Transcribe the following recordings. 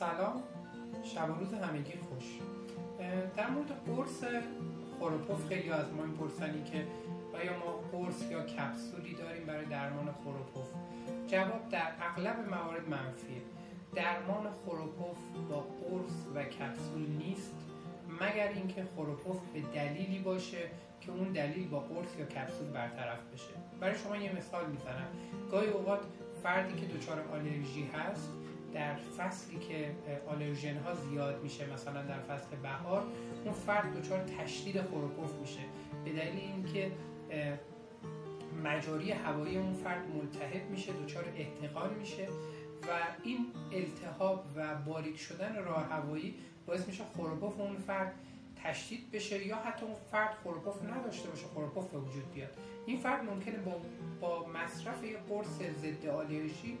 شب و روز همگی خوش. در مورد قرص خوروپوف خیلی از ما میپرسنی که آیا ما قرص یا کپسولی داریم برای درمان خوروپوف جواب در اغلب موارد منفیه. درمان خوروپوف با قرص و کپسول نیست مگر اینکه خوروپوف به دلیلی باشه که اون دلیل با قرص یا کپسول برطرف بشه. برای شما یه مثال می‌زنم. گاهی اوقات فردی که دچار آلرژی هست در فصلی که آلرژن ها زیاد میشه مثلا در فصل بهار اون فرد دچار تشدید خوروپوف میشه. به دلیل اینکه مجاری هوایی اون فرد ملتهب میشه دچار احتقان میشه و این التهاب و باریک شدن راه هوایی باعث میشه خوروپوف اون فرد تشدید بشه یا حتی اون فرد خوروپوف نداشته باشه خوروپوف به وجود بیاد. این فرد ممکنه با, با مصرف یه قرص ضد آلرژی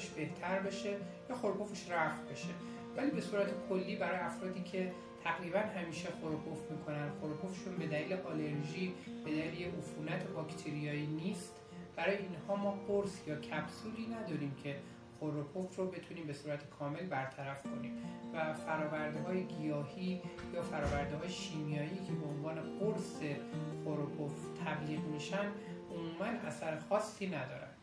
خوروپوفش بهتر بشه یا خوروپوفش رفت بشه. ولی به صورت کلی برای افرادی که تقریبا همیشه خوروپوف می‌کنن خوروپوفشون به دلیل آلرژی به دلیل عفونت باکتریایی نیست. برای اینها ما قرص یا کپسولی نداریم که خوروپوف رو بتونیم به صورت کامل برطرف کنیم. و فراورده های گیاهی یا فراورده های شیمیایی که به عنوان قرص خوروپوف تبلیغ میشن عموما اثر خاصی ندارن.